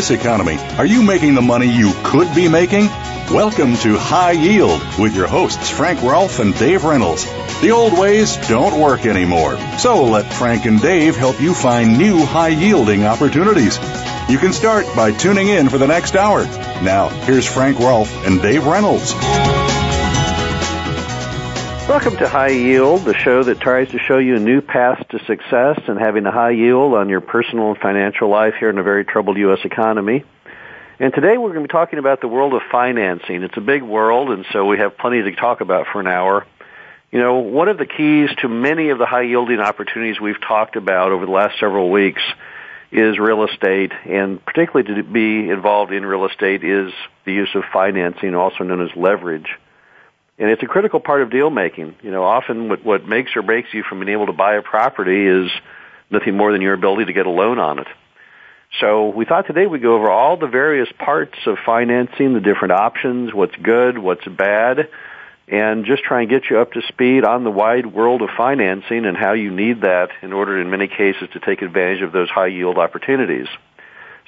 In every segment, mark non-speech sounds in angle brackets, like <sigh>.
This economy, are you making the money you could be making? Welcome to High Yield with your hosts Frank Rolfe and Dave Reynolds. The old ways don't work anymore, so let Frank and Dave help you find new high yielding opportunities. You can start by tuning in for the next hour. Now, here's Frank Rolfe and Dave Reynolds. Welcome to High Yield, the show that tries to show you a new path to success and having a high yield on your personal and financial life here in a very troubled U.S. economy. And today we're going to be talking about the world of financing. It's a big world, and so we have plenty to talk about for an hour. You know, one of the keys to many of the high yielding opportunities we've talked about over the last several weeks is real estate, and particularly to be involved in real estate is the use of financing, also known as leverage and it's a critical part of deal making. You know, often what, what makes or breaks you from being able to buy a property is nothing more than your ability to get a loan on it. So we thought today we'd go over all the various parts of financing, the different options, what's good, what's bad, and just try and get you up to speed on the wide world of financing and how you need that in order, in many cases, to take advantage of those high yield opportunities.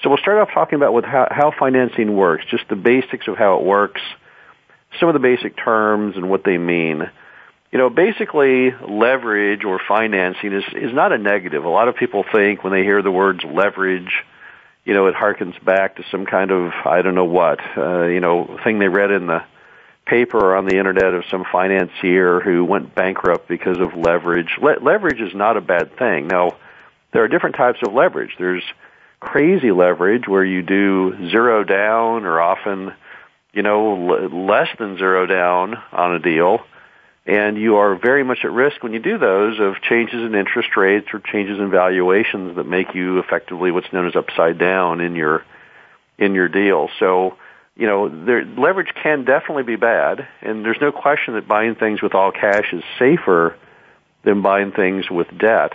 So we'll start off talking about with how, how financing works, just the basics of how it works, some of the basic terms and what they mean. You know, basically leverage or financing is, is not a negative. A lot of people think when they hear the words leverage, you know, it harkens back to some kind of, I don't know what, uh, you know, thing they read in the paper or on the internet of some financier who went bankrupt because of leverage. Le- leverage is not a bad thing. Now, there are different types of leverage. There's crazy leverage where you do zero down or often you know, l- less than zero down on a deal, and you are very much at risk when you do those of changes in interest rates or changes in valuations that make you effectively what's known as upside down in your in your deal. So, you know, there, leverage can definitely be bad, and there's no question that buying things with all cash is safer than buying things with debt.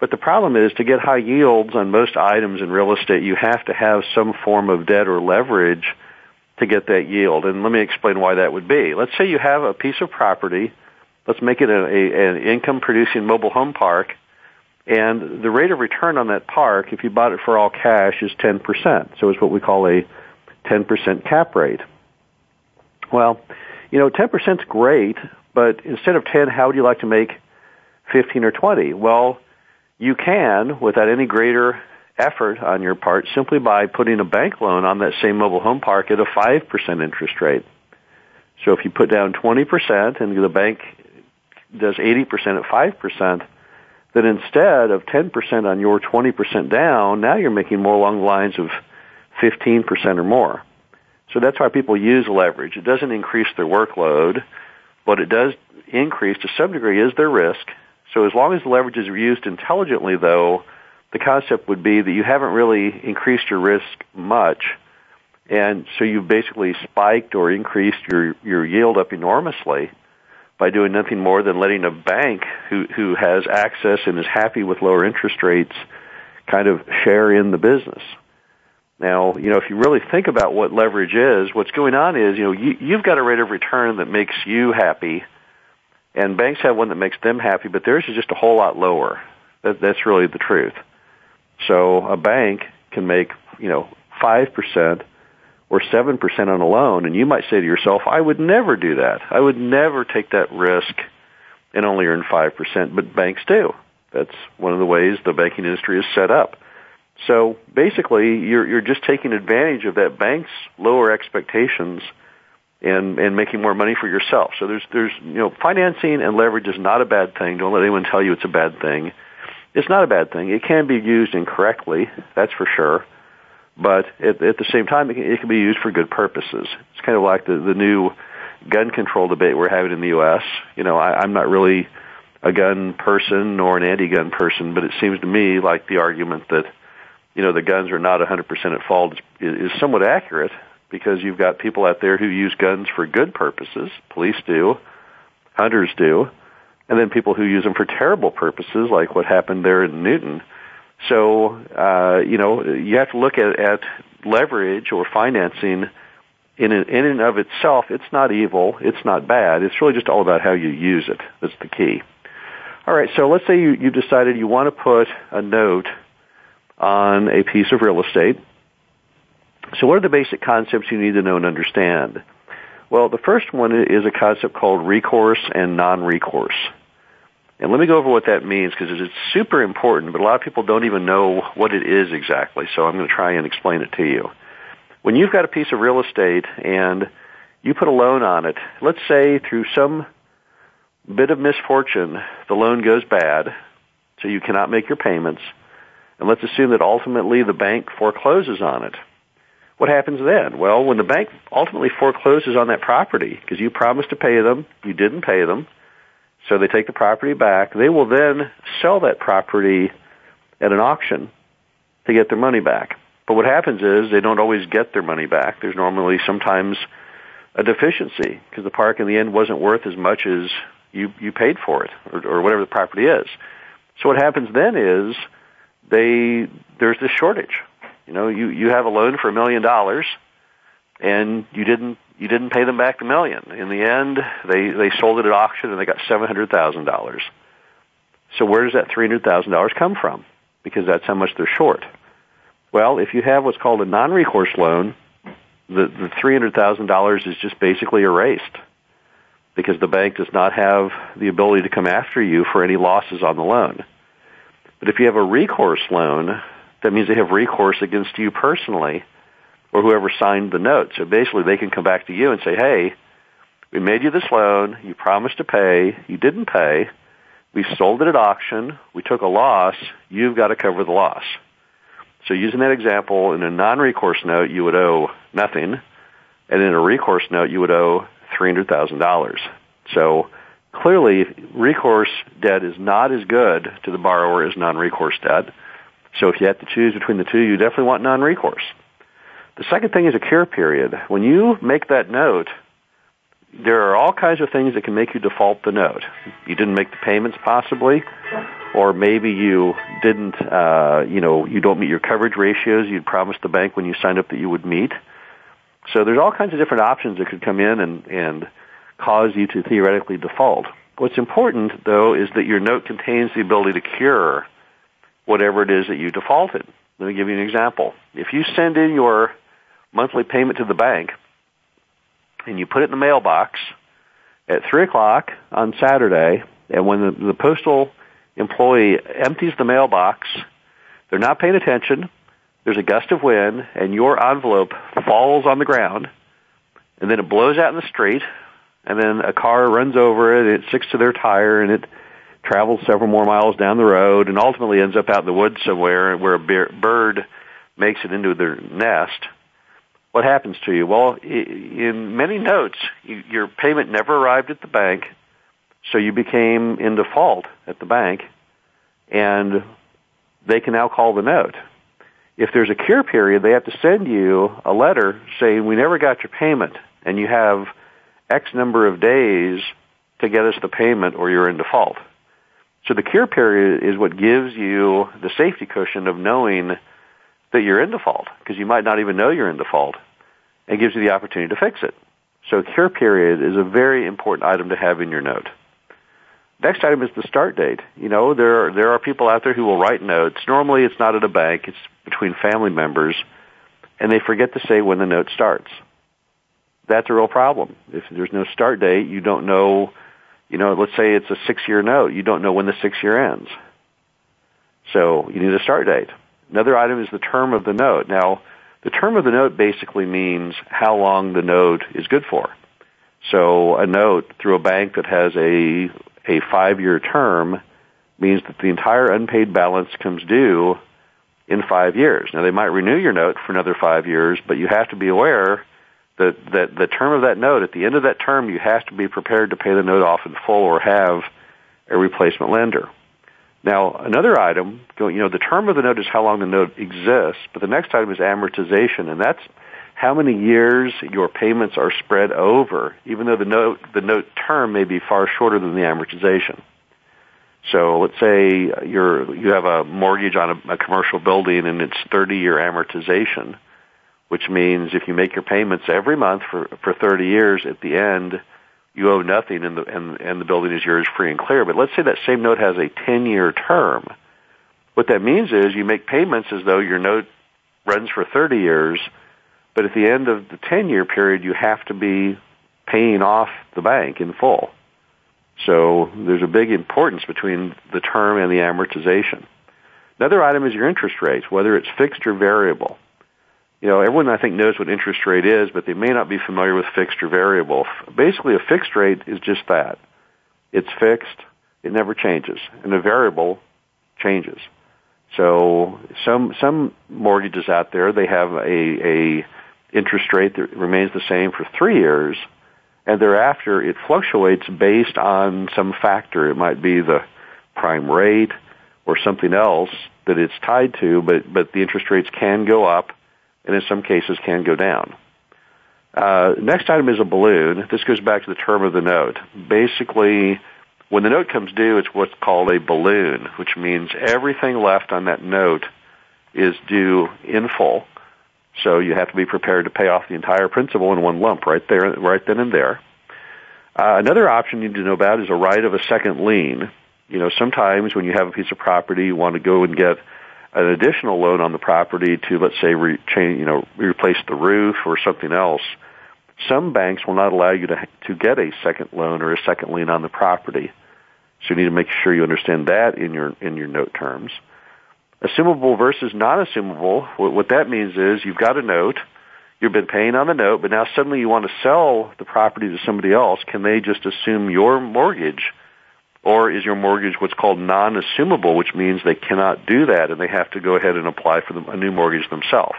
But the problem is to get high yields on most items in real estate, you have to have some form of debt or leverage to get that yield. And let me explain why that would be. Let's say you have a piece of property. Let's make it a, a, an income producing mobile home park. And the rate of return on that park, if you bought it for all cash, is 10%. So it's what we call a 10% cap rate. Well, you know, 10% is great, but instead of 10, how would you like to make 15 or 20? Well, you can, without any greater effort on your part simply by putting a bank loan on that same mobile home park at a 5% interest rate. So if you put down 20% and the bank does 80% at 5%, then instead of 10% on your 20% down, now you're making more along the lines of 15% or more. So that's why people use leverage. It doesn't increase their workload. but it does increase to some degree is their risk. So as long as the leverage is used intelligently, though, the concept would be that you haven't really increased your risk much, and so you've basically spiked or increased your your yield up enormously by doing nothing more than letting a bank who who has access and is happy with lower interest rates kind of share in the business. Now, you know, if you really think about what leverage is, what's going on is, you know, you, you've got a rate of return that makes you happy, and banks have one that makes them happy, but theirs is just a whole lot lower. That, that's really the truth. So a bank can make, you know, 5% or 7% on a loan, and you might say to yourself, I would never do that. I would never take that risk and only earn 5%, but banks do. That's one of the ways the banking industry is set up. So basically, you're, you're just taking advantage of that bank's lower expectations and, and making more money for yourself. So there's, there's, you know, financing and leverage is not a bad thing. Don't let anyone tell you it's a bad thing it's not a bad thing. It can be used incorrectly, that's for sure. But at, at the same time, it can, it can be used for good purposes. It's kind of like the, the new gun control debate we're having in the U.S. You know, I, I'm not really a gun person nor an anti-gun person, but it seems to me like the argument that you know the guns are not 100% at fault is, is somewhat accurate because you've got people out there who use guns for good purposes. Police do, hunters do, and then people who use them for terrible purposes, like what happened there in Newtown. So, uh, you know, you have to look at, at leverage or financing in, in and of itself. It's not evil. It's not bad. It's really just all about how you use it. That's the key. All right, so let's say you, you decided you want to put a note on a piece of real estate. So what are the basic concepts you need to know and understand? Well, the first one is a concept called recourse and non-recourse. And let me go over what that means because it's super important, but a lot of people don't even know what it is exactly. So I'm going to try and explain it to you. When you've got a piece of real estate and you put a loan on it, let's say through some bit of misfortune, the loan goes bad, so you cannot make your payments, and let's assume that ultimately the bank forecloses on it. What happens then? Well, when the bank ultimately forecloses on that property, because you promised to pay them, you didn't pay them, so they take the property back, they will then sell that property at an auction to get their money back. But what happens is they don't always get their money back. There's normally sometimes a deficiency because the park in the end wasn't worth as much as you you paid for it or, or whatever the property is. So what happens then is they there's this shortage. You know, you you have a loan for a million dollars, and you didn't you didn't pay them back the million. In the end, they they sold it at auction and they got seven hundred thousand dollars. So where does that three hundred thousand dollars come from? Because that's how much they're short. Well, if you have what's called a non-recourse loan, the the three hundred thousand dollars is just basically erased because the bank does not have the ability to come after you for any losses on the loan. But if you have a recourse loan, that means they have recourse against you personally or whoever signed the note. So basically they can come back to you and say, hey, we made you this loan, you promised to pay, you didn't pay, we sold it at auction, we took a loss, you've got to cover the loss. So using that example, in a non-recourse note, you would owe nothing, and in a recourse note, you would owe $300,000. So clearly, recourse debt is not as good to the borrower as non-recourse debt. So if you have to choose between the two, you definitely want non-recourse. The second thing is a cure period. When you make that note, there are all kinds of things that can make you default the note. You didn't make the payments possibly, or maybe you didn't, uh, you know, you don't meet your coverage ratios you'd promised the bank when you signed up that you would meet. So there's all kinds of different options that could come in and, and cause you to theoretically default. What's important, though, is that your note contains the ability to cure whatever it is that you defaulted. Let me give you an example. If you send in your monthly payment to the bank and you put it in the mailbox at 3 o'clock on Saturday, and when the, the postal employee empties the mailbox, they're not paying attention, there's a gust of wind, and your envelope falls on the ground, and then it blows out in the street, and then a car runs over it, it sticks to their tire, and it travels several more miles down the road, and ultimately ends up out in the woods somewhere where a bird makes it into their nest. What happens to you? Well, in many notes, your payment never arrived at the bank, so you became in default at the bank, and they can now call the note if there's a cure period, they have to send you a letter saying, we never got your payment, and you have X number of days to get us the payment or you're in default. So the cure period is what gives you the safety cushion of knowing that you're in default, because you might not even know you're in default, and gives you the opportunity to fix it. So cure period is a very important item to have in your note. Next item is the start date. You know, there are, there are people out there who will write notes. Normally it's not at a bank, it's between family members, and they forget to say when the note starts. That's a real problem. If there's no start date, you don't know, you know, let's say it's a six year note, you don't know when the six year ends. So you need a start date. Another item is the term of the note. Now, the term of the note basically means how long the note is good for. So a note through a bank that has a a five year term means that the entire unpaid balance comes due in five years. Now they might renew your note for another five years, but you have to be aware that, that the term of that note, at the end of that term, you have to be prepared to pay the note off in full or have a replacement lender. Now, another item, you know, the term of the note is how long the note exists, but the next item is amortization, and that's how many years your payments are spread over, even though the note, the note term may be far shorter than the amortization. So let's say you're, you have a mortgage on a, a commercial building and it's 30 year amortization, which means if you make your payments every month for, for 30 years, at the end, you owe nothing and the, and, and the building is yours free and clear. But let's say that same note has a 10 year term. What that means is you make payments as though your note runs for 30 years, but at the end of the 10 year period, you have to be paying off the bank in full. So there's a big importance between the term and the amortization. Another item is your interest rates, whether it's fixed or variable. You know, everyone I think knows what interest rate is, but they may not be familiar with fixed or variable. Basically, a fixed rate is just that. It's fixed, it never changes, and a variable changes. So some some mortgages out there they have a a interest rate that remains the same for three years, and thereafter it fluctuates based on some factor. It might be the prime rate or something else that it's tied to, but, but the interest rates can go up and in some cases can go down. Uh, next item is a balloon. This goes back to the term of the note. Basically, when the note comes due, it's what's called a balloon, which means everything left on that note is due in full. So you have to be prepared to pay off the entire principal in one lump right there, right then and there. Uh, another option you need to know about is a right of a second lien. You know, sometimes when you have a piece of property, you want to go and get an additional loan on the property to, let's say, re- change, you know, replace the roof or something else. Some banks will not allow you to to get a second loan or a second lien on the property. So you need to make sure you understand that in your in your note terms. Assumable versus non-assumable, what that means is you've got a note, you've been paying on the note, but now suddenly you want to sell the property to somebody else. Can they just assume your mortgage? Or is your mortgage what's called non-assumable, which means they cannot do that and they have to go ahead and apply for a new mortgage themselves?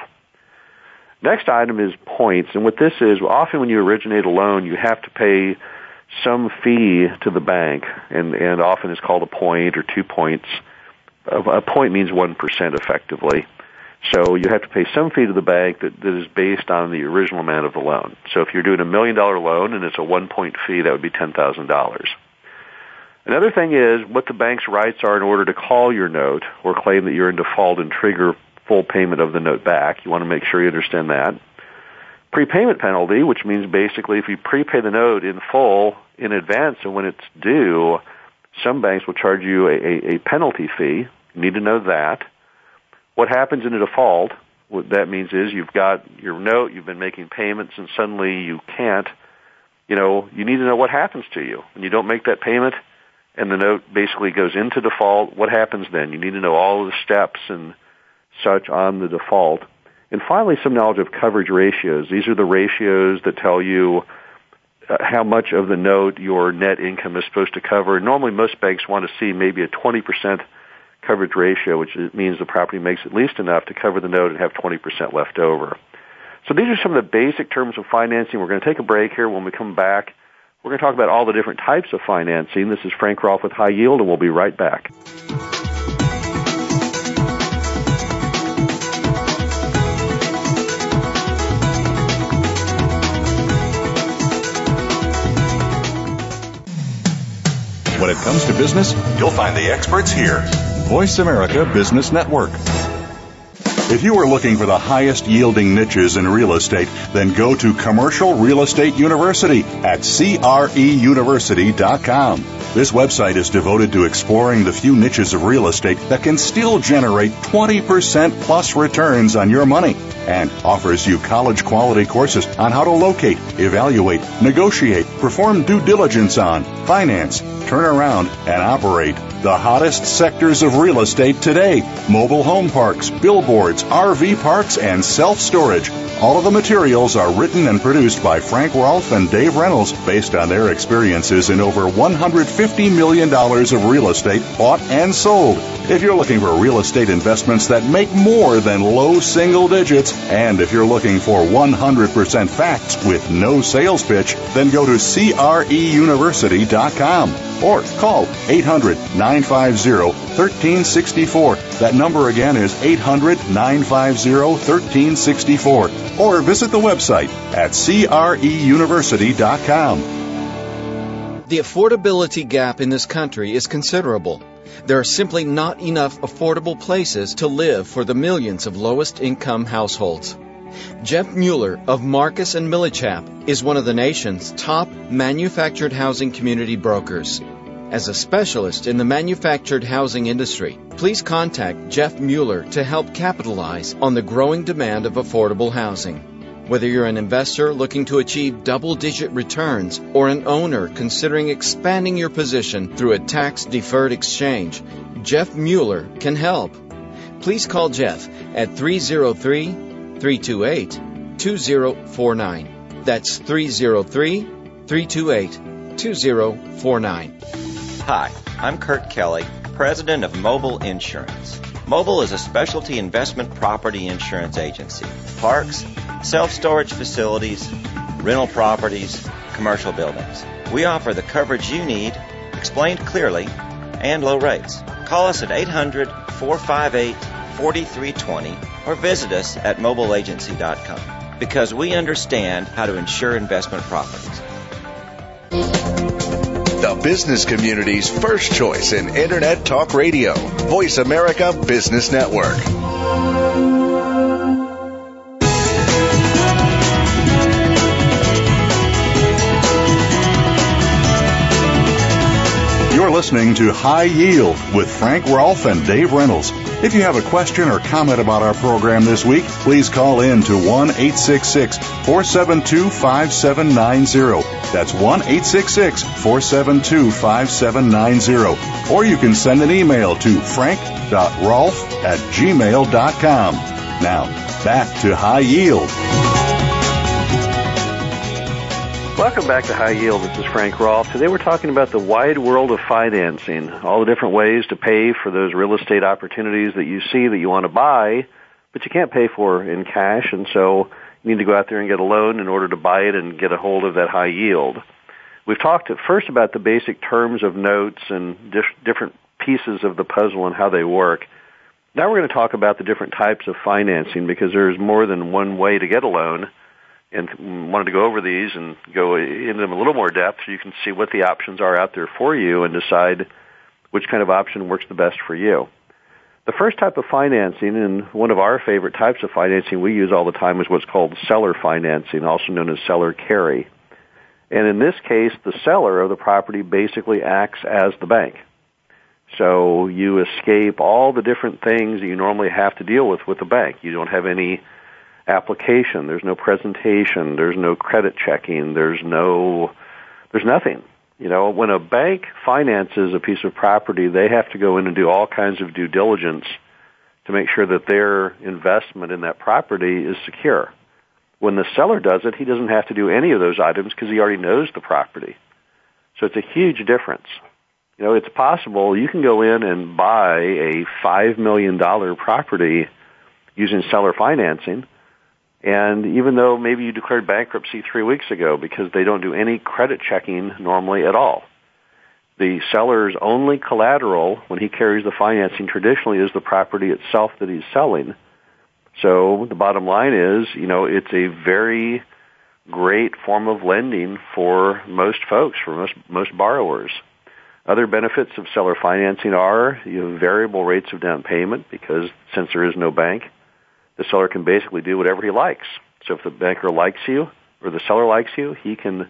Next item is points, and what this is, often when you originate a loan, you have to pay some fee to the bank, and, and often it's called a point or two points a point means 1% effectively. So you have to pay some fee to the bank that, that is based on the original amount of the loan. So if you're doing a million dollar loan and it's a one point fee, that would be $10,000. Another thing is what the bank's rights are in order to call your note or claim that you're in default and trigger full payment of the note back. You want to make sure you understand that. Prepayment penalty, which means basically if you prepay the note in full in advance of when it's due, some banks will charge you a, a, a penalty fee. You need to know that. What happens in a default, what that means is you've got your note, you've been making payments, and suddenly you can't. You know, you need to know what happens to you when you don't make that payment, and the note basically goes into default. What happens then? You need to know all the steps and such on the default. And finally, some knowledge of coverage ratios. These are the ratios that tell you uh, how much of the note your net income is supposed to cover. Normally, most banks want to see maybe a 20% coverage ratio, which means the property makes at least enough to cover the note and have 20% left over. So these are some of the basic terms of financing. We're going to take a break here. When we come back, we're going to talk about all the different types of financing. This is Frank Rolfe with High Yield, and we'll be right back. When it comes to business, you'll find the experts here. Voice America Business Network. If you are looking for the highest yielding niches in real estate, then go to Commercial Real Estate University at creuniversity.com. This website is devoted to exploring the few niches of real estate that can still generate 20% plus returns on your money and offers you college quality courses on how to locate, evaluate, negotiate, perform due diligence on, finance, turn around, and operate the hottest sectors of real estate today mobile home parks, billboards, RV parks, and self storage. All of the materials are written and produced by Frank Rolfe and Dave Reynolds based on their experiences in over $150 million of real estate bought and sold. If you're looking for real estate investments that make more than low single digits, and if you're looking for 100% facts with no sales pitch, then go to CREUniversity.com or call 800 950 1364. That number again is 800 950 1364. Or visit the website at CREUniversity.com. The affordability gap in this country is considerable. There are simply not enough affordable places to live for the millions of lowest income households. Jeff Mueller of Marcus and Millichap is one of the nation's top manufactured housing community brokers. As a specialist in the manufactured housing industry, please contact Jeff Mueller to help capitalize on the growing demand of affordable housing. Whether you're an investor looking to achieve double digit returns or an owner considering expanding your position through a tax deferred exchange, Jeff Mueller can help. Please call Jeff at 303 328 2049. That's 303 328 2049. Hi, I'm Kurt Kelly, President of Mobile Insurance. Mobile is a specialty investment property insurance agency. Parks, self storage facilities, rental properties, commercial buildings. We offer the coverage you need, explained clearly, and low rates. Call us at 800 458 4320 or visit us at mobileagency.com because we understand how to insure investment properties. The business community's first choice in Internet Talk Radio. Voice America Business Network. You're listening to High Yield with Frank Rolfe and Dave Reynolds. If you have a question or comment about our program this week, please call in to 1 866 472 5790. That's 1 866 472 5790. Or you can send an email to frank.rolfe at gmail.com. Now, back to High Yield. Welcome back to High Yield. This is Frank Rolfe. Today we're talking about the wide world of financing, all the different ways to pay for those real estate opportunities that you see that you want to buy, but you can't pay for in cash, and so you need to go out there and get a loan in order to buy it and get a hold of that high yield. We've talked at first about the basic terms of notes and dif- different pieces of the puzzle and how they work. Now we're going to talk about the different types of financing because there's more than one way to get a loan and wanted to go over these and go into them a little more depth so you can see what the options are out there for you and decide which kind of option works the best for you. The first type of financing, and one of our favorite types of financing we use all the time, is what's called seller financing, also known as seller carry. And in this case, the seller of the property basically acts as the bank. So you escape all the different things that you normally have to deal with with the bank. You don't have any application. There's no presentation. There's no credit checking. There's no, there's nothing. You know, when a bank finances a piece of property, they have to go in and do all kinds of due diligence to make sure that their investment in that property is secure. When the seller does it, he doesn't have to do any of those items because he already knows the property. So it's a huge difference. You know, it's possible you can go in and buy a $5 million property using seller financing and even though maybe you declared bankruptcy three weeks ago because they don't do any credit checking normally at all, the seller's only collateral when he carries the financing traditionally is the property itself that he's selling. So the bottom line is, you know, it's a very great form of lending for most folks, for most most borrowers. Other benefits of seller financing are you have variable rates of down payment because since there is no bank, the seller can basically do whatever he likes. So if the banker likes you or the seller likes you, he can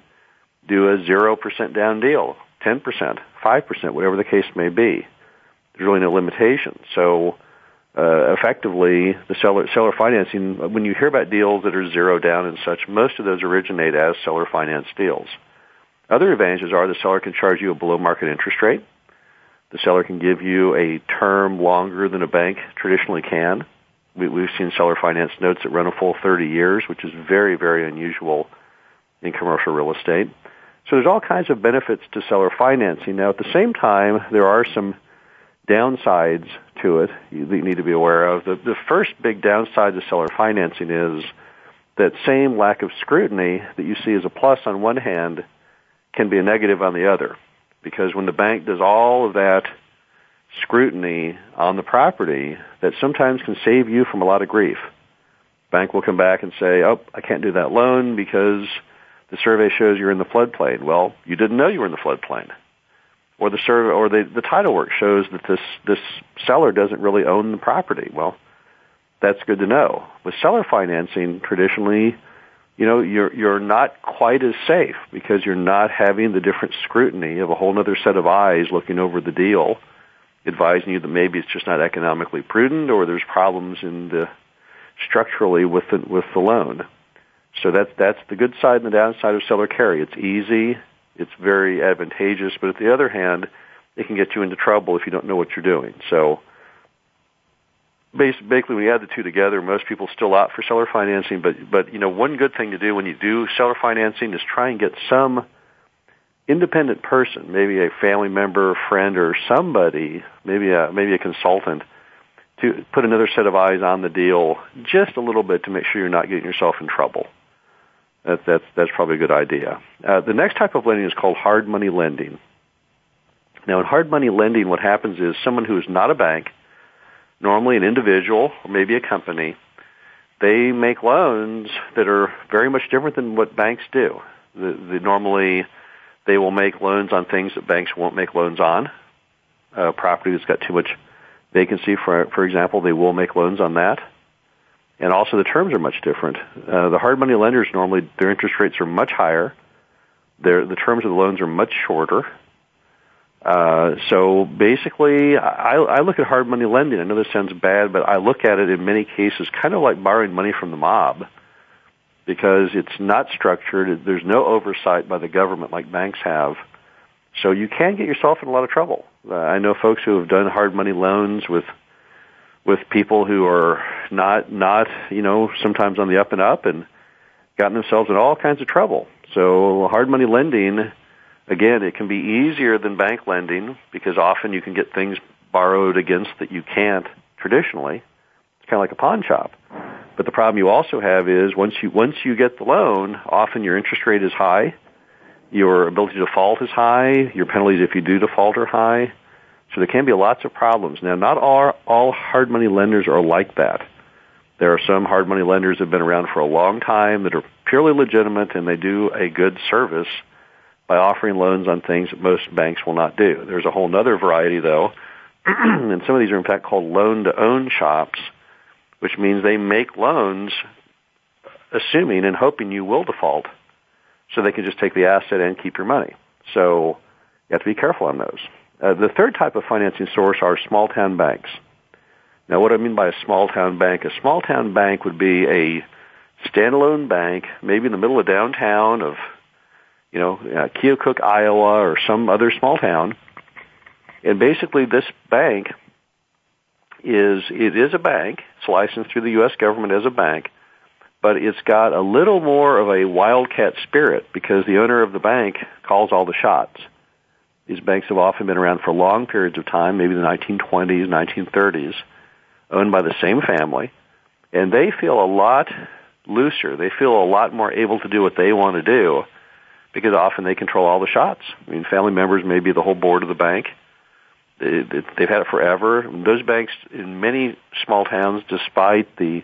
do a 0% down deal, 10%, 5%, whatever the case may be. There's really no limitation. So uh, effectively, the seller, seller financing, when you hear about deals that are zero down and such, most of those originate as seller finance deals. Other advantages are the seller can charge you a below market interest rate. The seller can give you a term longer than a bank traditionally can. We, we've seen seller finance notes that run a full 30 years, which is very, very unusual in commercial real estate. So there's all kinds of benefits to seller financing. Now, at the same time, there are some downsides to it that you need to be aware of. The, the first big downside to seller financing is that same lack of scrutiny that you see as a plus on one hand can be a negative on the other. Because when the bank does all of that scrutiny on the property, that sometimes can save you from a lot of grief. Bank will come back and say, oh, I can't do that loan because the survey shows you're in the floodplain. Well, you didn't know you were in the floodplain. Or the survey, or the, the title work shows that this, this seller doesn't really own the property. Well, that's good to know. With seller financing, traditionally, you know, you're, you're not quite as safe because you're not having the different scrutiny of a whole other set of eyes looking over the deal, advising you that maybe it's just not economically prudent or there's problems in the structurally with the, with the loan. So that's, that's the good side and the downside of seller carry. It's easy. It's very advantageous, but at the other hand, it can get you into trouble if you don't know what you're doing. So, basically when you add the two together, most people still opt for seller financing. But but you know one good thing to do when you do seller financing is try and get some independent person, maybe a family member, friend, or somebody, maybe a maybe a consultant, to put another set of eyes on the deal just a little bit to make sure you're not getting yourself in trouble. That, that's that's probably a good idea. Uh, the next type of lending is called hard money lending. Now, in hard money lending, what happens is someone who is not a bank normally an individual or maybe a company, they make loans that are very much different than what banks do. The, the, normally, they will make loans on things that banks won't make loans on. A property that's got too much vacancy, for for example, they will make loans on that. And also, the terms are much different. Uh, the hard money lenders normally their interest rates are much higher. Their the terms of the loans are much shorter. Uh, so basically, I, I look at hard money lending. I know this sounds bad, but I look at it in many cases kind of like borrowing money from the mob because it's not structured. There's no oversight by the government like banks have. So you can get yourself in a lot of trouble. Uh, I know folks who have done hard money loans with with people who are not not you know sometimes on the up and up and gotten themselves in all kinds of trouble. So hard money lending again, it can be easier than bank lending because often you can get things borrowed against that you can't traditionally. It's kind of like a pawn shop. But the problem you also have is once you once you get the loan, often your interest rate is high, your ability to default is high, your penalties if you do default are high. So there can be lots of problems. Now, not all all hard money lenders are like that. There are some hard money lenders that have been around for a long time that are purely legitimate and they do a good service by offering loans on things that most banks will not do. There's a whole other variety though, <clears throat> and some of these are in fact called loan to own shops, which means they make loans assuming and hoping you will default so they can just take the asset and keep your money. So you have to be careful on those. Uh, the third type of financing source are small town banks. Now what I mean by a small town bank, a small town bank would be a standalone bank, maybe in the middle of downtown of you know, uh, Keokuk, Iowa, or some other small town. And basically, this bank is it is a bank. It's licensed through the U.S. government as a bank, but it's got a little more of a wildcat spirit because the owner of the bank calls all the shots. These banks have often been around for long periods of time, maybe the 1920s, 1930s, owned by the same family, and they feel a lot looser. They feel a lot more able to do what they want to do because often they control all the shots. I mean, family members may be the whole board of the bank. They, they've had it forever. Those banks in many small towns, despite the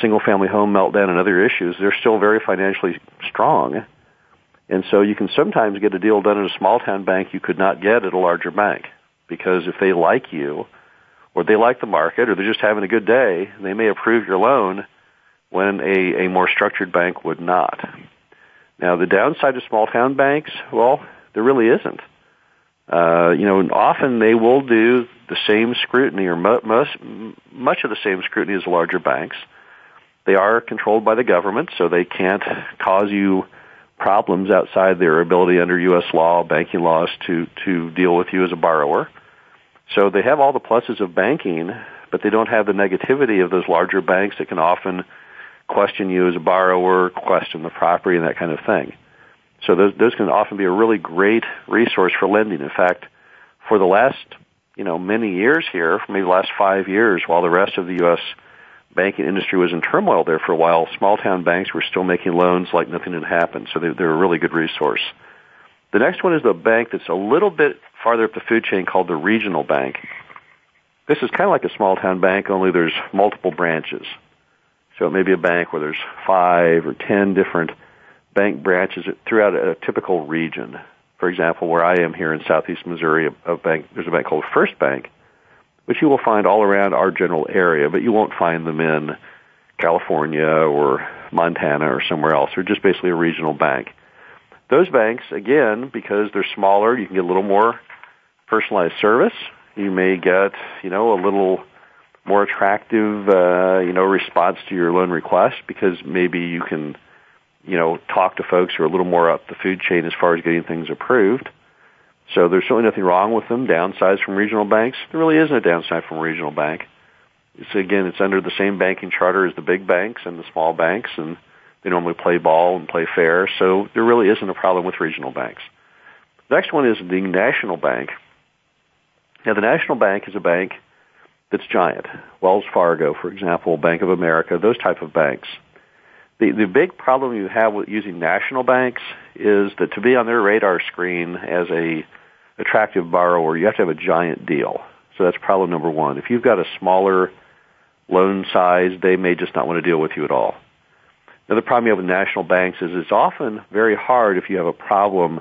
single family home meltdown and other issues, they're still very financially strong. And so you can sometimes get a deal done at a small town bank you could not get at a larger bank because if they like you or they like the market or they're just having a good day, they may approve your loan when a, a more structured bank would not. Now, the downside of small town banks, well, there really isn't. Uh, you know, often they will do the same scrutiny or mo- most, much of the same scrutiny as larger banks. They are controlled by the government, so they can't cause you problems outside their ability under U.S. law, banking laws to, to deal with you as a borrower. So they have all the pluses of banking, but they don't have the negativity of those larger banks that can often question you as a borrower, question the property, and that kind of thing. So those, those can often be a really great resource for lending. In fact, for the last, you know, many years here, for maybe the last five years, while the rest of the U.S. banking industry was in turmoil there for a while, small town banks were still making loans like nothing had happened. So they're, they're a really good resource. The next one is the bank that's a little bit farther up the food chain called the regional bank. This is kind of like a small town bank, only there's multiple branches. So it may be a bank where there's five or ten different bank branches throughout a typical region. For example, where I am here in southeast Missouri, a, bank, there's a bank called First Bank, which you will find all around our general area, but you won't find them in California or Montana or somewhere else. They're just basically a regional bank. Those banks, again, because they're smaller, you can get a little more personalized service. You may get, you know, a little more attractive, uh, you know, response to your loan request because maybe you can, you know, talk to folks who are a little more up the food chain as far as getting things approved. So there's certainly nothing wrong with them. Downsides from regional banks, there really isn't a downside from a regional bank. It's again, it's under the same banking charter as the big banks and the small banks, and they normally play ball and play fair, so there really isn't a problem with regional banks. The next one is the national bank. Now, the national bank is a bank that's giant. Wells Fargo, for example, Bank of America, those type of banks. The, the big problem you have with using national banks is that to be on their radar screen as a attractive borrower, you have to have a giant deal. So that's problem number one. If you've got a smaller loan size, they may just not want to deal with you at all. Another problem you have with national banks is it's often very hard if you have a problem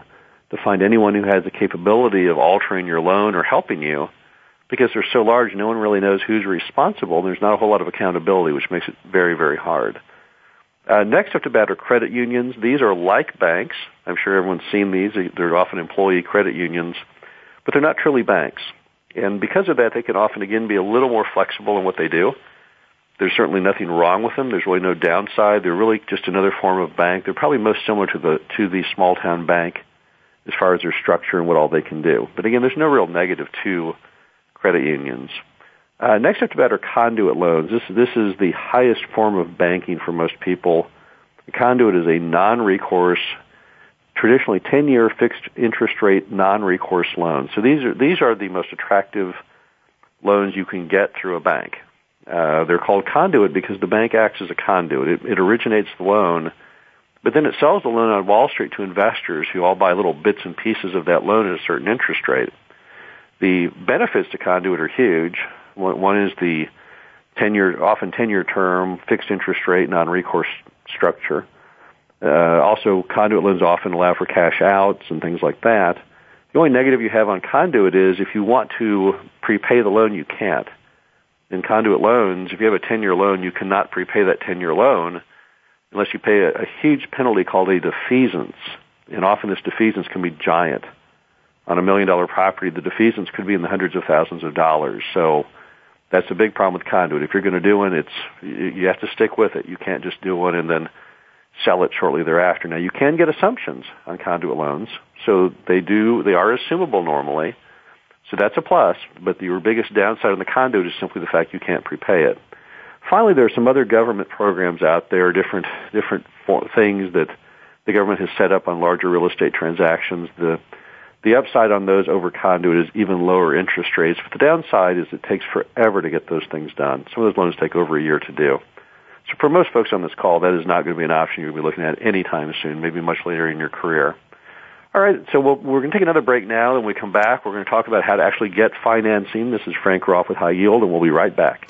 to find anyone who has the capability of altering your loan or helping you because they're so large, no one really knows who's responsible. There's not a whole lot of accountability, which makes it very, very hard. Uh, next up to bat are credit unions. These are like banks. I'm sure everyone's seen these. They're often employee credit unions, but they're not truly banks. And because of that, they can often, again, be a little more flexible in what they do. There's certainly nothing wrong with them. There's really no downside. They're really just another form of bank. They're probably most similar to the to the small town bank as far as their structure and what all they can do. But again, there's no real negative to credit unions. Uh, next up to that are conduit loans. This this is the highest form of banking for most people. Conduit is a non-recourse, traditionally 10-year fixed interest rate non-recourse loan. So these are these are the most attractive loans you can get through a bank. Uh, they're called conduit because the bank acts as a conduit. It, it originates the loan, but then it sells the loan on Wall Street to investors who all buy little bits and pieces of that loan at a certain interest rate. The benefits to conduit are huge. One, is the 10 year, often 10 year term, fixed interest rate, non-recourse structure. Uh, also, conduit loans often allow for cash outs and things like that. The only negative you have on conduit is if you want to prepay the loan, you can't in conduit loans, if you have a 10 year loan, you cannot prepay that 10 year loan unless you pay a, a huge penalty called a defeasance. And often this defeasance can be giant. On a million dollar property, the defeasance could be in the hundreds of thousands of dollars. So that's a big problem with conduit. If you're going to do one, it's, you have to stick with it. You can't just do one and then sell it shortly thereafter. Now you can get assumptions on conduit loans. So they do, they are assumable normally so that's a plus, but your biggest downside on the conduit is simply the fact you can't prepay it. Finally, there are some other government programs out there, different different things that the government has set up on larger real estate transactions. The the upside on those over conduit is even lower interest rates, but the downside is it takes forever to get those things done. Some of those loans take over a year to do. So for most folks on this call, that is not going to be an option you'll be looking at anytime soon, maybe much later in your career. All right, so we we are going to take another break now. and When we come back, we're going to talk about how to actually get financing. This is Frank Rolfe with High Yield, and we'll be right back.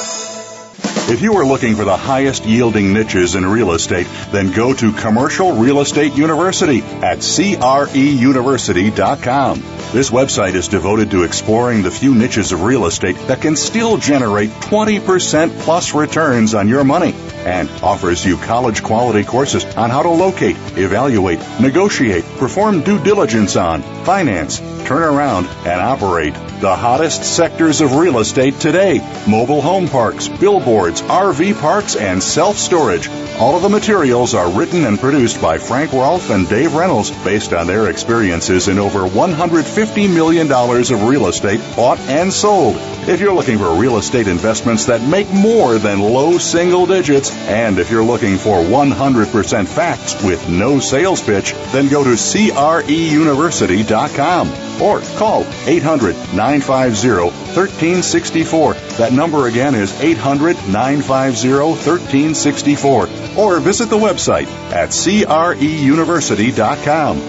If you are looking for the highest yielding niches in real estate, then go to Commercial Real Estate University at creuniversity.com. This website is devoted to exploring the few niches of real estate that can still generate 20% plus returns on your money and offers you college quality courses on how to locate, evaluate, negotiate, perform due diligence on, finance, turn around, and operate The hottest sectors of real estate today mobile home parks, billboards, RV parks, and self storage. All of the materials are written and produced by Frank Rolfe and Dave Reynolds based on their experiences in over $150 million of real estate bought and sold. If you're looking for real estate investments that make more than low single digits, and if you're looking for 100% facts with no sales pitch, then go to CREUniversity.com or call 800 950 1364. That number again is 800 950 1364. Or visit the website at CREUniversity.com.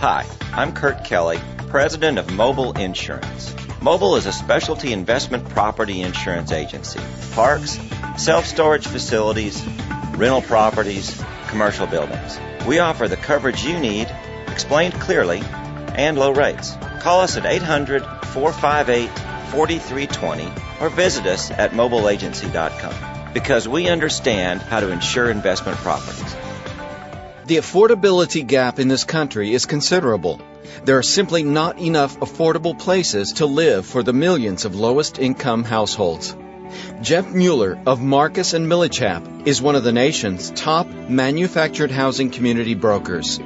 Hi, I'm Kurt Kelly, President of Mobile Insurance. Mobile is a specialty investment property insurance agency. Parks, self storage facilities, rental properties, commercial buildings. We offer the coverage you need, explained clearly, and low rates. Call us at 800 458 4320 or visit us at mobileagency.com because we understand how to insure investment properties. The affordability gap in this country is considerable. There are simply not enough affordable places to live for the millions of lowest income households. Jeff Mueller of Marcus and Millichap is one of the nation's top manufactured housing community brokers.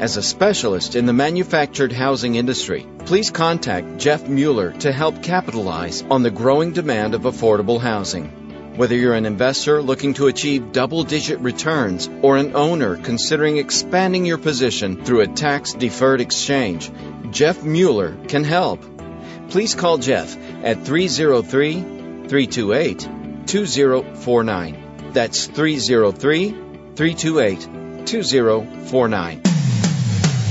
As a specialist in the manufactured housing industry, please contact Jeff Mueller to help capitalize on the growing demand of affordable housing. Whether you're an investor looking to achieve double digit returns or an owner considering expanding your position through a tax deferred exchange, Jeff Mueller can help. Please call Jeff at 303 328 2049. That's 303 328 2049.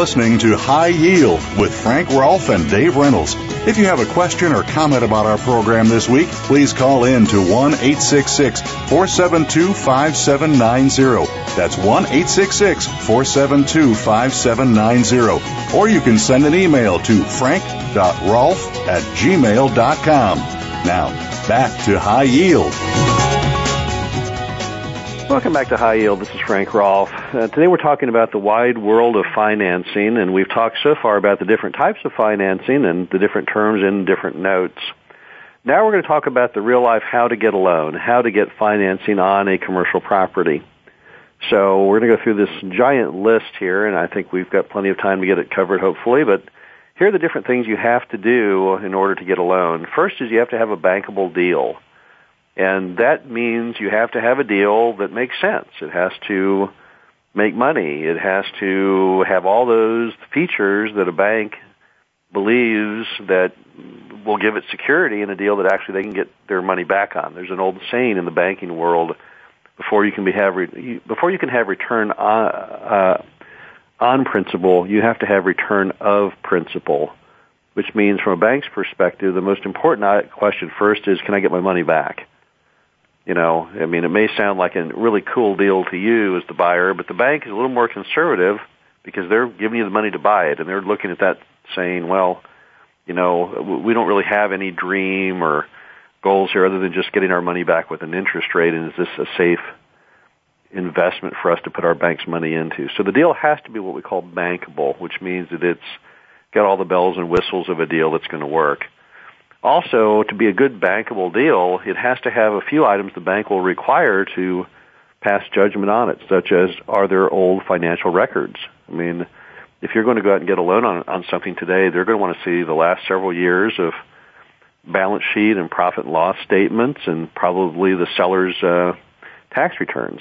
Listening to High Yield with Frank Rolfe and Dave Reynolds. If you have a question or comment about our program this week, please call in to 1 866 472 5790. That's 1 866 472 5790. Or you can send an email to frank.rolfe at gmail.com. Now, back to High Yield. Welcome back to High Yield. This is Frank Rolfe. Uh, today we're talking about the wide world of financing, and we've talked so far about the different types of financing and the different terms in different notes. Now we're going to talk about the real life how to get a loan, how to get financing on a commercial property. So we're going to go through this giant list here, and I think we've got plenty of time to get it covered, hopefully. But here are the different things you have to do in order to get a loan. First is you have to have a bankable deal. And that means you have to have a deal that makes sense. It has to make money. It has to have all those features that a bank believes that will give it security in a deal that actually they can get their money back on. There's an old saying in the banking world: before you can be have re- before you can have return on, uh, on principal, you have to have return of principal, Which means, from a bank's perspective, the most important question first is, can I get my money back? You know, I mean, it may sound like a really cool deal to you as the buyer, but the bank is a little more conservative because they're giving you the money to buy it, and they're looking at that saying, well, you know, we don't really have any dream or goals here other than just getting our money back with an interest rate, and is this a safe investment for us to put our bank's money into? So the deal has to be what we call bankable, which means that it's got all the bells and whistles of a deal that's going to work. Also, to be a good bankable deal, it has to have a few items the bank will require to pass judgment on it, such as are there old financial records? I mean, if you're going to go out and get a loan on, on something today, they're going to want to see the last several years of balance sheet and profit and loss statements and probably the seller's uh, tax returns.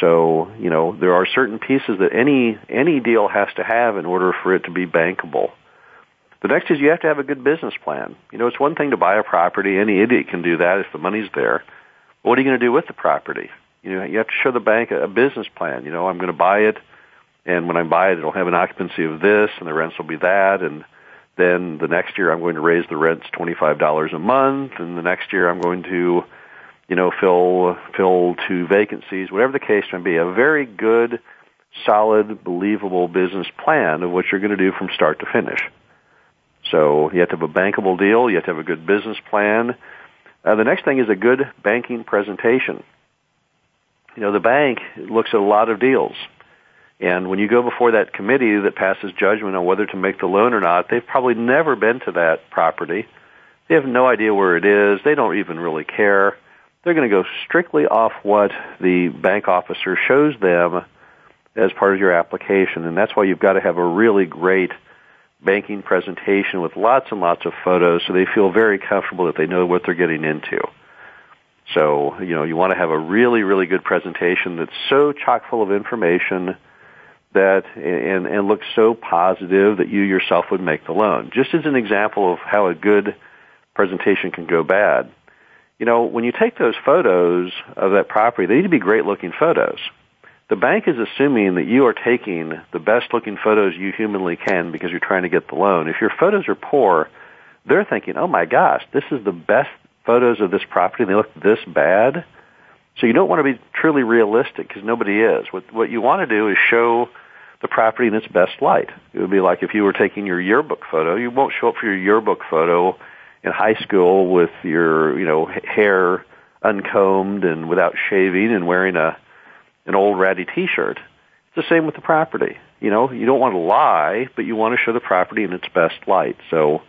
So, you know, there are certain pieces that any any deal has to have in order for it to be bankable. The next is you have to have a good business plan. You know, it's one thing to buy a property. Any idiot can do that if the money's there. What are you going to do with the property? You know, you have to show the bank a business plan. You know, I'm going to buy it, and when I buy it, it'll have an occupancy of this, and the rents will be that, and then the next year I'm going to raise the rents $25 a month, and the next year I'm going to, you know, fill fill two vacancies, whatever the case may be. A very good, solid, believable business plan of what you're going to do from start to finish. So you have to have a bankable deal. You have to have a good business plan. Uh, the next thing is a good banking presentation. You know, the bank looks at a lot of deals. And when you go before that committee that passes judgment on whether to make the loan or not, they've probably never been to that property. They have no idea where it is. They don't even really care. They're going to go strictly off what the bank officer shows them as part of your application. And that's why you've got to have a really great banking presentation with lots and lots of photos so they feel very comfortable that they know what they're getting into. So, you know, you want to have a really, really good presentation that's so chock full of information that and, and looks so positive that you yourself would make the loan. Just as an example of how a good presentation can go bad. You know, when you take those photos of that property, they need to be great looking photos the bank is assuming that you are taking the best looking photos you humanly can because you're trying to get the loan. If your photos are poor, they're thinking, oh my gosh, this is the best photos of this property and they look this bad. So you don't want to be truly realistic because nobody is. What, what you want to do is show the property in its best light. It would be like if you were taking your yearbook photo, you won't show up for your yearbook photo in high school with your, you know, hair uncombed and without shaving and wearing a an old ratty T-shirt. It's the same with the property. You know, you don't want to lie, but you want to show the property in its best light. So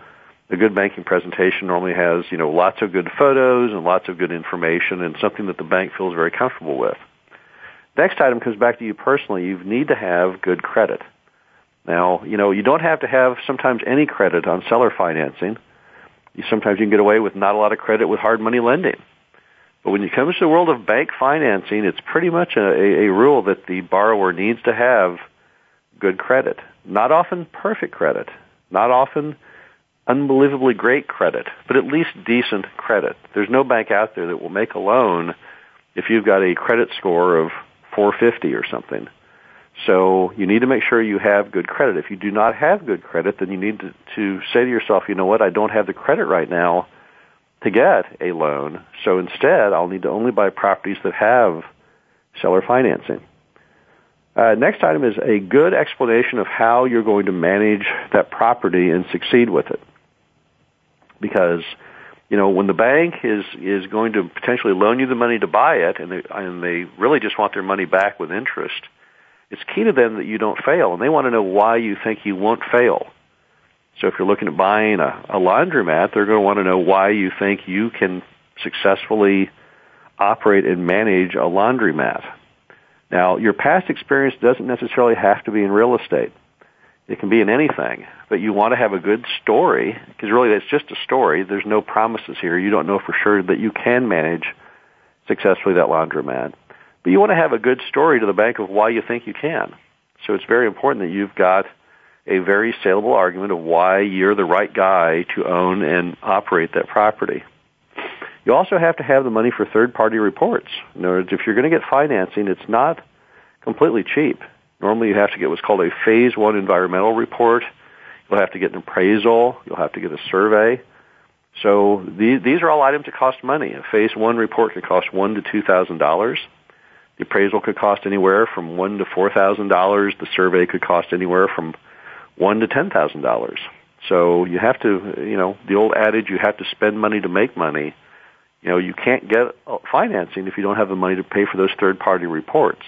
a good banking presentation normally has, you know, lots of good photos and lots of good information and something that the bank feels very comfortable with. Next item comes back to you personally. You need to have good credit. Now, you know, you don't have to have sometimes any credit on seller financing. You, sometimes you can get away with not a lot of credit with hard money lending. But when it comes to the world of bank financing, it's pretty much a, a, rule that the borrower needs to have good credit. Not often perfect credit. Not often unbelievably great credit, but at least decent credit. There's no bank out there that will make a loan if you've got a credit score of 450 or something. So you need to make sure you have good credit. If you do not have good credit, then you need to, to say to yourself, you know what, I don't have the credit right now to get a loan. So instead, I'll need to only buy properties that have seller financing. Uh, next item is a good explanation of how you're going to manage that property and succeed with it. Because, you know, when the bank is is going to potentially loan you the money to buy it, and they and they really just want their money back with interest, it's key to them that you don't fail, and they want to know why you think you won't fail. So if you're looking at buying a, a laundromat, they're going to want to know why you think you can successfully operate and manage a laundromat. Now, your past experience doesn't necessarily have to be in real estate. It can be in anything, but you want to have a good story because really that's just a story. There's no promises here. You don't know for sure that you can manage successfully that laundromat. But you want to have a good story to the bank of why you think you can. So it's very important that you've got a very saleable argument of why you're the right guy to own and operate that property. You also have to have the money for third party reports. In other words, if you're going to get financing, it's not completely cheap. Normally you have to get what's called a phase one environmental report. You'll have to get an appraisal. You'll have to get a survey. So these, these are all items that cost money. A phase one report could cost one to two thousand dollars. The appraisal could cost anywhere from one to four thousand dollars. The survey could cost anywhere from one to ten thousand dollars. So you have to, you know, the old adage, you have to spend money to make money. You know, you can't get uh, financing if you don't have the money to pay for those third party reports.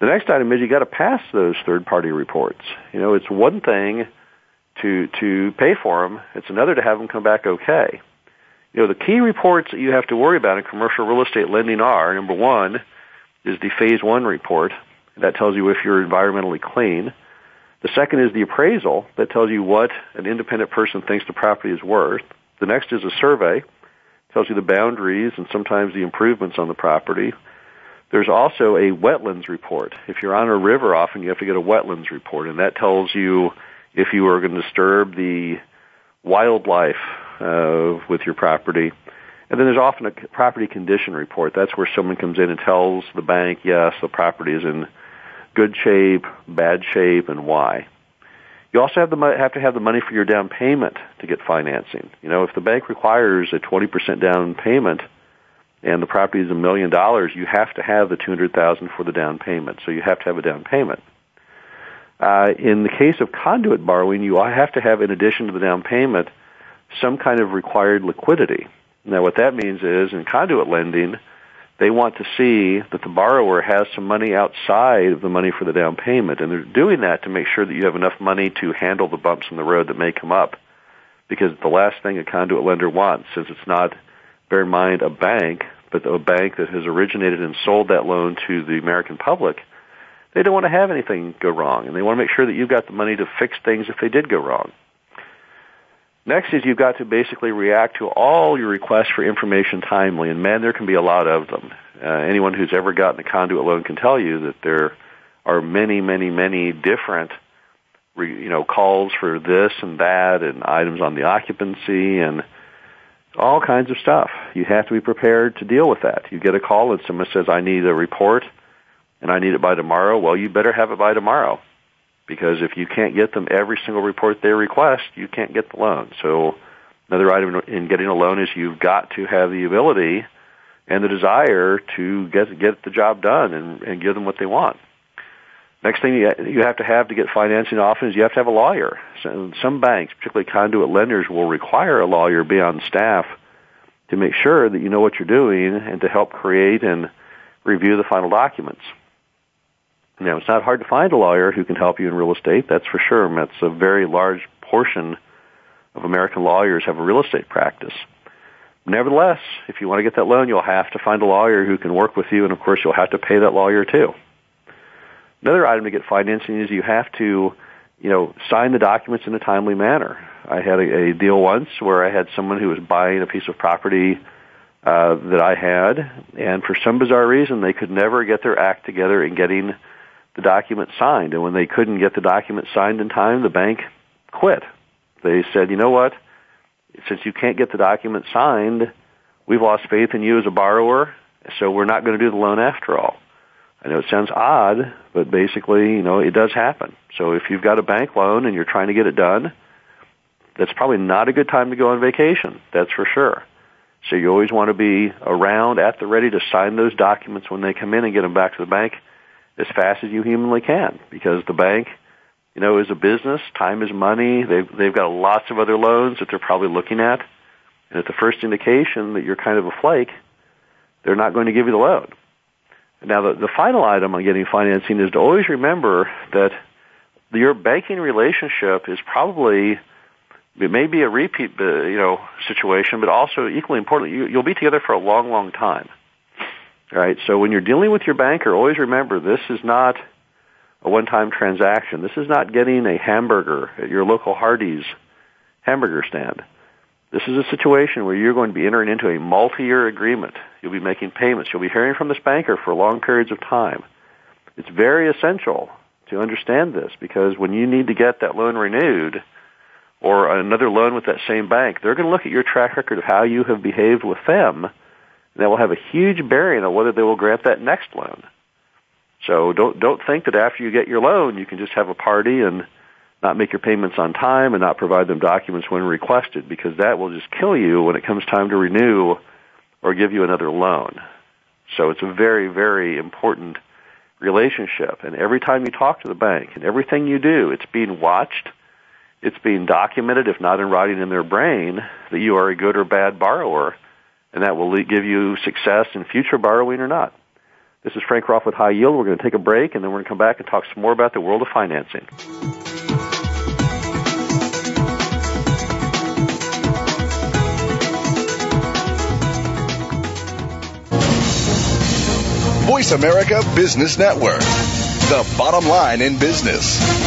The next item is you got to pass those third party reports. You know, it's one thing to to pay for them; it's another to have them come back okay. You know, the key reports that you have to worry about in commercial real estate lending are number one is the phase one report that tells you if you're environmentally clean. The second is the appraisal that tells you what an independent person thinks the property is worth. The next is a survey, tells you the boundaries and sometimes the improvements on the property. There's also a wetlands report. If you're on a river, often you have to get a wetlands report, and that tells you if you are going to disturb the wildlife uh, with your property. And then there's often a property condition report. That's where someone comes in and tells the bank, yes, the property is in good shape, bad shape, and why. You also have, the, have to have the money for your down payment to get financing. You know, if the bank requires a 20% down payment and the property is a million dollars, you have to have the 200,000 for the down payment. So you have to have a down payment. Uh, in the case of conduit borrowing, you have to have, in addition to the down payment, some kind of required liquidity. Now, what that means is in conduit lending, they want to see that the borrower has some money outside of the money for the down payment, and they're doing that to make sure that you have enough money to handle the bumps in the road that may come up. Because the last thing a conduit lender wants, since it's not, bear in mind, a bank, but a bank that has originated and sold that loan to the American public, they don't want to have anything go wrong, and they want to make sure that you've got the money to fix things if they did go wrong. Next is you've got to basically react to all your requests for information timely, and man, there can be a lot of them. Uh, anyone who's ever gotten a conduit loan can tell you that there are many, many, many different, you know, calls for this and that, and items on the occupancy, and all kinds of stuff. You have to be prepared to deal with that. You get a call and someone says, "I need a report, and I need it by tomorrow." Well, you better have it by tomorrow because if you can't get them every single report they request, you can't get the loan. So another item in getting a loan is you've got to have the ability and the desire to get get the job done and, and give them what they want. Next thing you, have to have to get financing often is you have to have a lawyer. So some banks, particularly conduit lenders, will require a lawyer be on staff to make sure that you know what you're doing and to help create and review the final documents. Now, it's not hard to find a lawyer who can help you in real estate, that's for sure. That's a very large portion of American lawyers have a real estate practice. Nevertheless, if you want to get that loan, you'll have to find a lawyer who can work with you, and of course, you'll have to pay that lawyer too. Another item to get financing is you have to, you know, sign the documents in a timely manner. I had a, a deal once where I had someone who was buying a piece of property uh, that I had, and for some bizarre reason, they could never get their act together in getting the document signed. And when they couldn't get the document signed in time, the bank quit. They said, you know what? Since you can't get the document signed, we've lost faith in you as a borrower, so we're not going to do the loan after all. I know it sounds odd, but basically, you know, it does happen. So if you've got a bank loan and you're trying to get it done, that's probably not a good time to go on vacation. That's for sure. So you always want to be around at the ready to sign those documents when they come in and get them back to the bank as fast as you humanly can because the bank, you know, is a business. Time is money. They've, they've got lots of other loans that they're probably looking at. And at the first indication that you're kind of a flake, they're not going to give you the loan. Now, the, the final item on getting financing is to always remember that your banking relationship is probably it may be a repeat, uh, you know, situation, but also equally important, you, you'll be together for a long, long time. Right? So when you're dealing with your banker, always remember this is not a one-time transaction. This is not getting a hamburger at your local Hardee's hamburger stand. This is a situation where you're going to be entering into a multi-year agreement. You'll be making payments. You'll be hearing from this banker for long periods of time. It's very essential to understand this because when you need to get that loan renewed or another loan with that same bank, they're going to look at your track record of how you have behaved with them that will have a huge bearing on whether they will grant that next loan. So don't don't think that after you get your loan you can just have a party and not make your payments on time and not provide them documents when requested because that will just kill you when it comes time to renew or give you another loan. So it's a very very important relationship and every time you talk to the bank and everything you do it's being watched it's being documented if not in writing in their brain that you are a good or bad borrower and that will give you success in future borrowing or not. This is Frank Rolfe with High Yield. We're going to take a break, and then we're going to come back and talk some more about the world of financing. Voice America Business Network, the bottom line in business.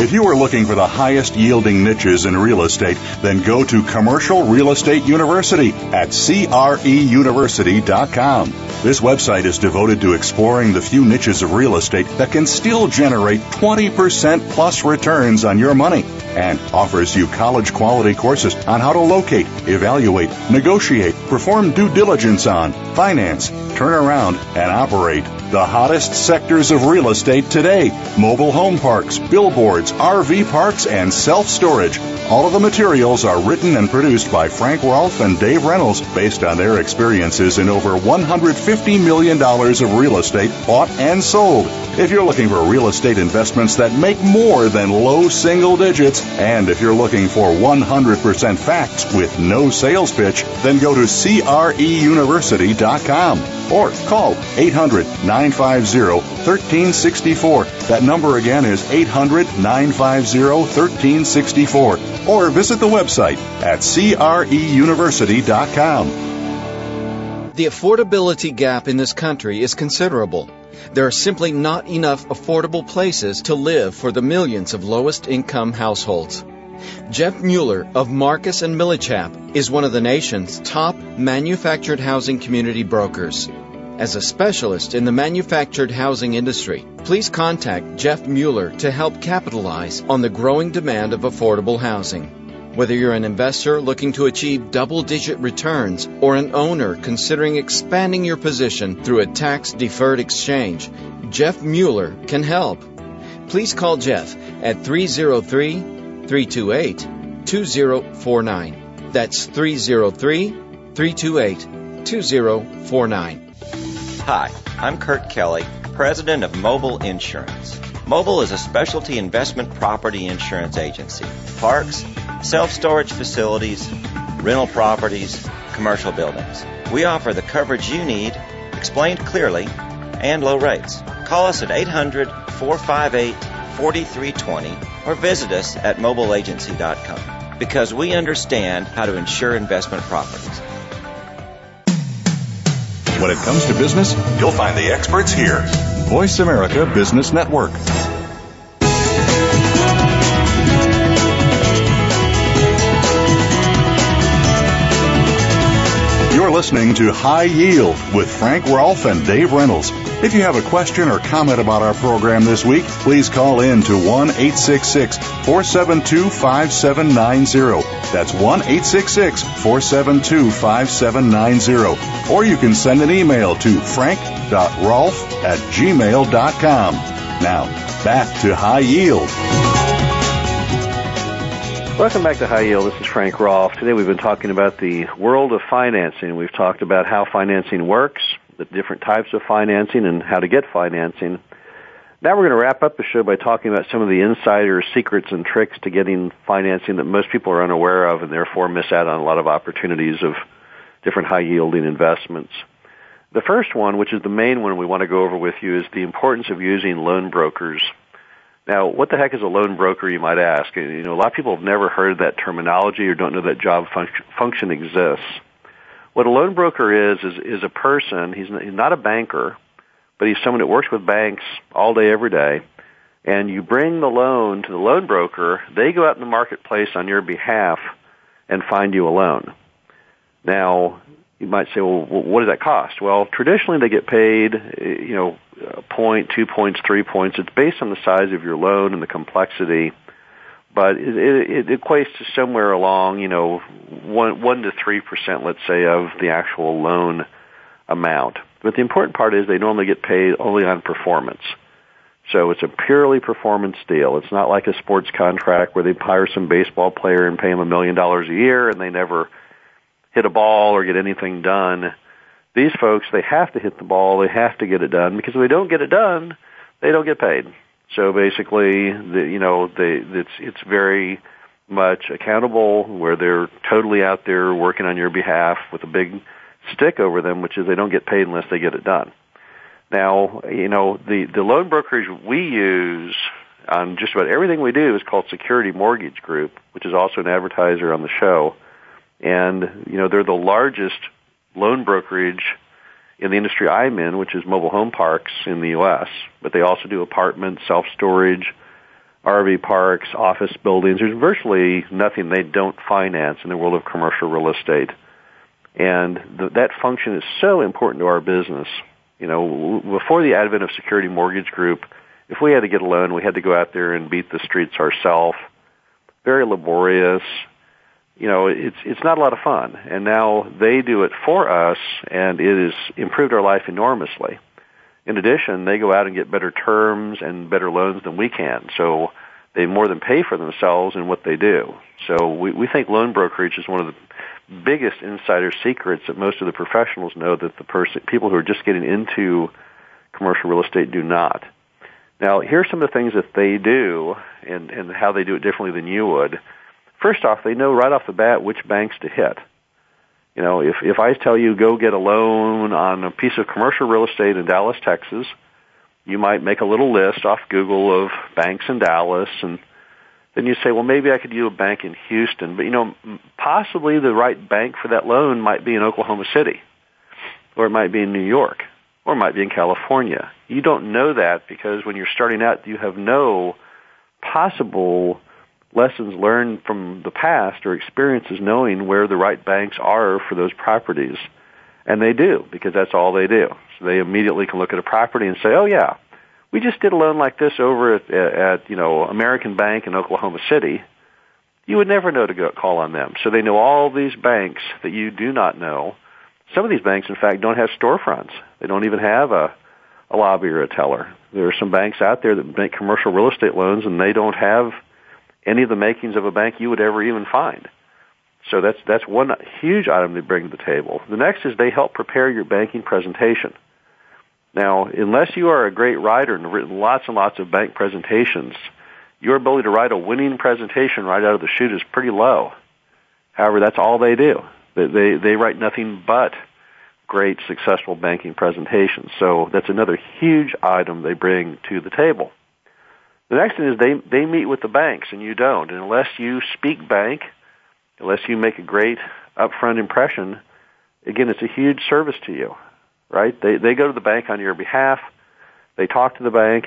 If you are looking for the highest yielding niches in real estate, then go to Commercial Real Estate University at creuniversity.com. This website is devoted to exploring the few niches of real estate that can still generate 20% plus returns on your money and offers you college quality courses on how to locate, evaluate, negotiate, perform due diligence on, finance, turn around, and operate The hottest sectors of real estate today mobile home parks, billboards, RV parks, and self storage. All of the materials are written and produced by Frank Rolfe and Dave Reynolds based on their experiences in over $150 million of real estate bought and sold. If you're looking for real estate investments that make more than low single digits, and if you're looking for 100% facts with no sales pitch, then go to CREUniversity.com or call 800 950 1364. That number again is 800 950 1364 or visit the website at creuniversity.com. The affordability gap in this country is considerable. There are simply not enough affordable places to live for the millions of lowest income households. Jeff Mueller of Marcus and Millichap is one of the nation's top manufactured housing community brokers. As a specialist in the manufactured housing industry, please contact Jeff Mueller to help capitalize on the growing demand of affordable housing. Whether you're an investor looking to achieve double digit returns or an owner considering expanding your position through a tax deferred exchange, Jeff Mueller can help. Please call Jeff at 303 328 2049. That's 303 328 2049. Hi, I'm Kurt Kelly, President of Mobile Insurance. Mobile is a specialty investment property insurance agency. Parks, self storage facilities, rental properties, commercial buildings. We offer the coverage you need, explained clearly, and low rates. Call us at 800 458 4320 or visit us at mobileagency.com because we understand how to insure investment properties. When it comes to business, you'll find the experts here. Voice America Business Network. You're listening to High Yield with Frank Rolfe and Dave Reynolds. If you have a question or comment about our program this week, please call in to 1 866 472 5790. That's 1 866 472 5790. Or you can send an email to frank.rolfe at gmail.com. Now, back to High Yield. Welcome back to High Yield. This is Frank Rolfe. Today we've been talking about the world of financing. We've talked about how financing works, the different types of financing, and how to get financing. Now we're going to wrap up the show by talking about some of the insider secrets and tricks to getting financing that most people are unaware of and therefore miss out on a lot of opportunities of different high yielding investments. The first one, which is the main one we want to go over with you, is the importance of using loan brokers now, what the heck is a loan broker, you might ask? You know, a lot of people have never heard that terminology or don't know that job function, function exists. What a loan broker is, is, is a person, he's not a banker, but he's someone that works with banks all day, every day, and you bring the loan to the loan broker, they go out in the marketplace on your behalf and find you a loan. Now, you might say, well, what does that cost? Well, traditionally they get paid, eh, you know, a point, two points, three points. It's based on the size of your loan and the complexity, but it, it, it equates to somewhere along, you know, one, one to three percent, let's say, of the actual loan amount. But the important part is they normally get paid only on performance. So it's a purely performance deal. It's not like a sports contract where they hire some baseball player and pay him a million dollars a year and they never hit a ball or get anything done. These folks, they have to hit the ball, they have to get it done because if they don't get it done, they don't get paid. So basically, the, you know, they, it's it's very much accountable where they're totally out there working on your behalf with a big stick over them, which is they don't get paid unless they get it done. Now, you know, the the loan brokerage we use on just about everything we do is called Security Mortgage Group, which is also an advertiser on the show. And, you know, they're the largest loan brokerage in the industry I'm in, which is mobile home parks in the U.S., but they also do apartments, self-storage, RV parks, office buildings. There's virtually nothing they don't finance in the world of commercial real estate. And the, that function is so important to our business. You know, before the advent of Security Mortgage Group, if we had to get a loan, we had to go out there and beat the streets ourselves. Very laborious, you know, it's it's not a lot of fun. And now they do it for us, and it has improved our life enormously. In addition, they go out and get better terms and better loans than we can. So they more than pay for themselves in what they do. So we, we think loan brokerage is one of the biggest insider secrets that most of the professionals know that the person, people who are just getting into commercial real estate do not. Now, here's some of the things that they do and, and how they do it differently than you would. First off, they know right off the bat which banks to hit. You know, if, if I tell you go get a loan on a piece of commercial real estate in Dallas, Texas, you might make a little list off Google of banks in Dallas and then you say, well, maybe I could use a bank in Houston, but you know, possibly the right bank for that loan might be in Oklahoma City, or it might be in New York, or it might be in California. You don't know that because when you're starting out, you have no possible lessons learned from the past or experiences knowing where the right banks are for those properties. And they do because that's all they do. So they immediately can look at a property and say, oh yeah, we just did a loan like this over at, at you know American Bank in Oklahoma City. You would never know to go call on them. So they know all these banks that you do not know. Some of these banks, in fact, don't have storefronts. They don't even have a, a lobby or a teller. There are some banks out there that make commercial real estate loans, and they don't have any of the makings of a bank you would ever even find. So that's that's one huge item they bring to the table. The next is they help prepare your banking presentation. Now, unless you are a great writer and written lots and lots of bank presentations, your ability to write a winning presentation right out of the chute is pretty low. However, that's all they do. They, they, they write nothing but great successful banking presentations. So that's another huge item they bring to the table. The next thing is they, they meet with the banks and you don't. And unless you speak bank, unless you make a great upfront impression, again, it's a huge service to you right? They they go to the bank on your behalf. They talk to the bank.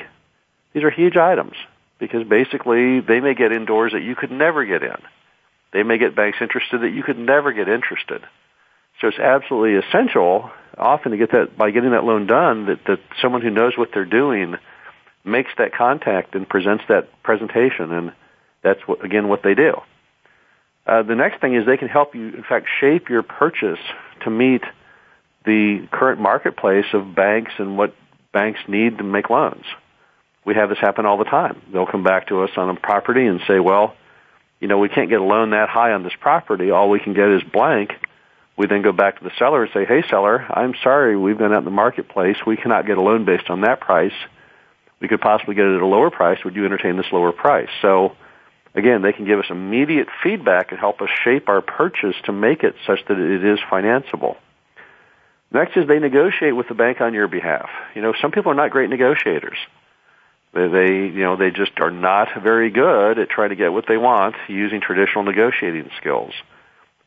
These are huge items because basically they may get indoors that you could never get in. They may get banks interested that you could never get interested. So it's absolutely essential often to get that by getting that loan done that, that someone who knows what they're doing makes that contact and presents that presentation and that's what again what they do. Uh, the next thing is they can help you in fact shape your purchase to meet the current marketplace of banks and what banks need to make loans. We have this happen all the time. They'll come back to us on a property and say, well, you know, we can't get a loan that high on this property. All we can get is blank. We then go back to the seller and say, hey, seller, I'm sorry, we've been out in the marketplace. We cannot get a loan based on that price. We could possibly get it at a lower price. Would you entertain this lower price? So, again, they can give us immediate feedback and help us shape our purchase to make it such that it is financeable. Next is they negotiate with the bank on your behalf. You know, some people are not great negotiators. They, they, you know, they just are not very good at trying to get what they want using traditional negotiating skills.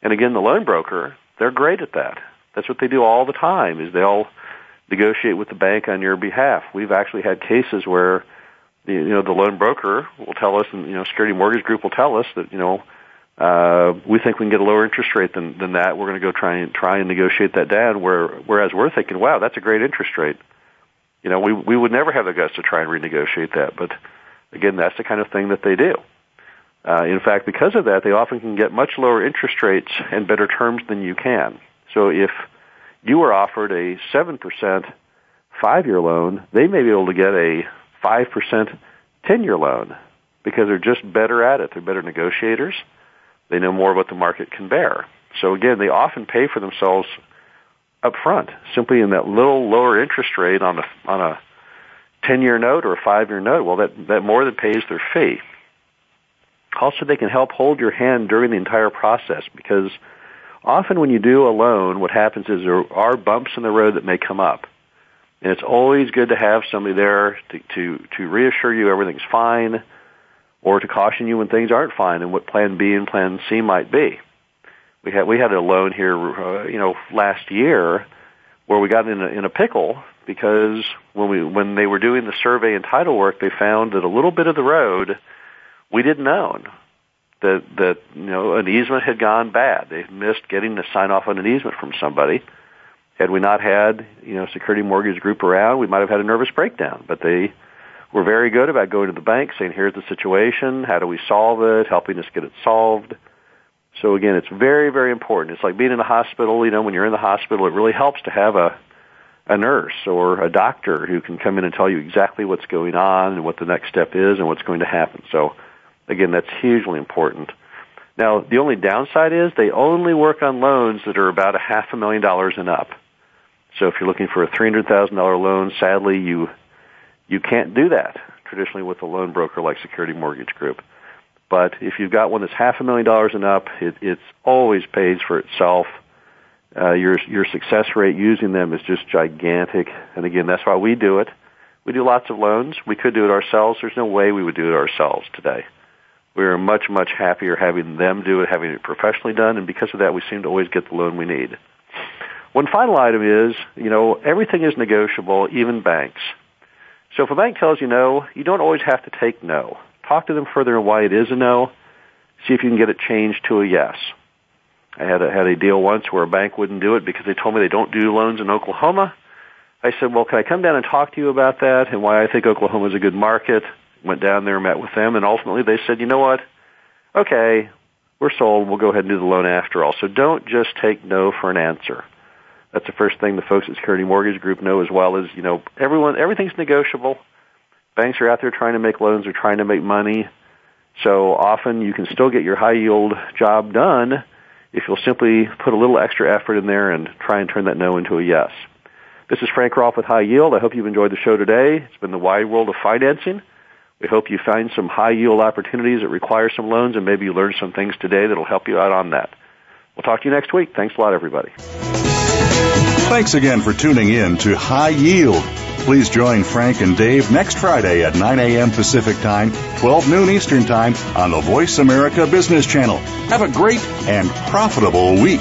And again, the loan broker, they're great at that. That's what they do all the time is they'll negotiate with the bank on your behalf. We've actually had cases where you know, the loan broker will tell us and, you know, security mortgage group will tell us that, you know, uh, we think we can get a lower interest rate than, than that. We're going to go try and try and negotiate that down. Where, whereas we're thinking, wow, that's a great interest rate. You know, we we would never have the guts to try and renegotiate that. But again, that's the kind of thing that they do. Uh, in fact, because of that, they often can get much lower interest rates and better terms than you can. So if you were offered a seven percent five-year loan, they may be able to get a five percent ten-year loan because they're just better at it. They're better negotiators they know more what the market can bear. So again, they often pay for themselves up front, simply in that little lower interest rate on a on a ten year note or a five year note. Well, that that more than pays their fee. Also, they can help hold your hand during the entire process because often when you do a loan, what happens is there are bumps in the road that may come up. And it's always good to have somebody there to, to, to reassure you everything's fine, or to caution you when things aren't fine and what plan B and plan C might be. We had we had a loan here, uh, you know, last year where we got in a, in a pickle because when we when they were doing the survey and title work, they found that a little bit of the road we didn't own. That that you know an easement had gone bad. They missed getting the sign off on an easement from somebody. Had we not had you know security mortgage group around, we might have had a nervous breakdown. But they we're very good about going to the bank, saying, here's the situation, how do we solve it, helping us get it solved. So again, it's very, very important. It's like being in the hospital, you know, when you're in the hospital, it really helps to have a, a nurse or a doctor who can come in and tell you exactly what's going on and what the next step is and what's going to happen. So again, that's hugely important. Now, the only downside is they only work on loans that are about a half a million dollars and up. So if you're looking for a $300,000 loan, sadly you you can't do that traditionally with a loan broker like Security Mortgage Group. But if you've got one that's half a million dollars and up, it it's always pays for itself. Uh, your your success rate using them is just gigantic, and again, that's why we do it. We do lots of loans. We could do it ourselves. There's no way we would do it ourselves today. We're much much happier having them do it, having it professionally done, and because of that, we seem to always get the loan we need. One final item is, you know, everything is negotiable, even banks. So if a bank tells you no, you don't always have to take no. Talk to them further on why it is a no. See if you can get it changed to a yes. I had a, had a deal once where a bank wouldn't do it because they told me they don't do loans in Oklahoma. I said, well, can I come down and talk to you about that and why I think Oklahoma is a good market? Went down there, met with them, and ultimately they said, you know what? Okay, we're sold. We'll go ahead and do the loan after all. So don't just take no for an answer. That's the first thing the folks at Security Mortgage Group know as well as, you know, everyone, everything's negotiable. Banks are out there trying to make loans or trying to make money. So often you can still get your high yield job done if you'll simply put a little extra effort in there and try and turn that no into a yes. This is Frank Rolfe with High Yield. I hope you've enjoyed the show today. It's been the wide world of financing. We hope you find some high yield opportunities that require some loans and maybe you learn some things today that'll help you out on that. We'll talk to you next week. Thanks a lot, everybody. Thanks again for tuning in to High Yield. Please join Frank and Dave next Friday at 9 a.m. Pacific Time, 12 noon Eastern Time on the Voice America Business Channel. Have a great and profitable week.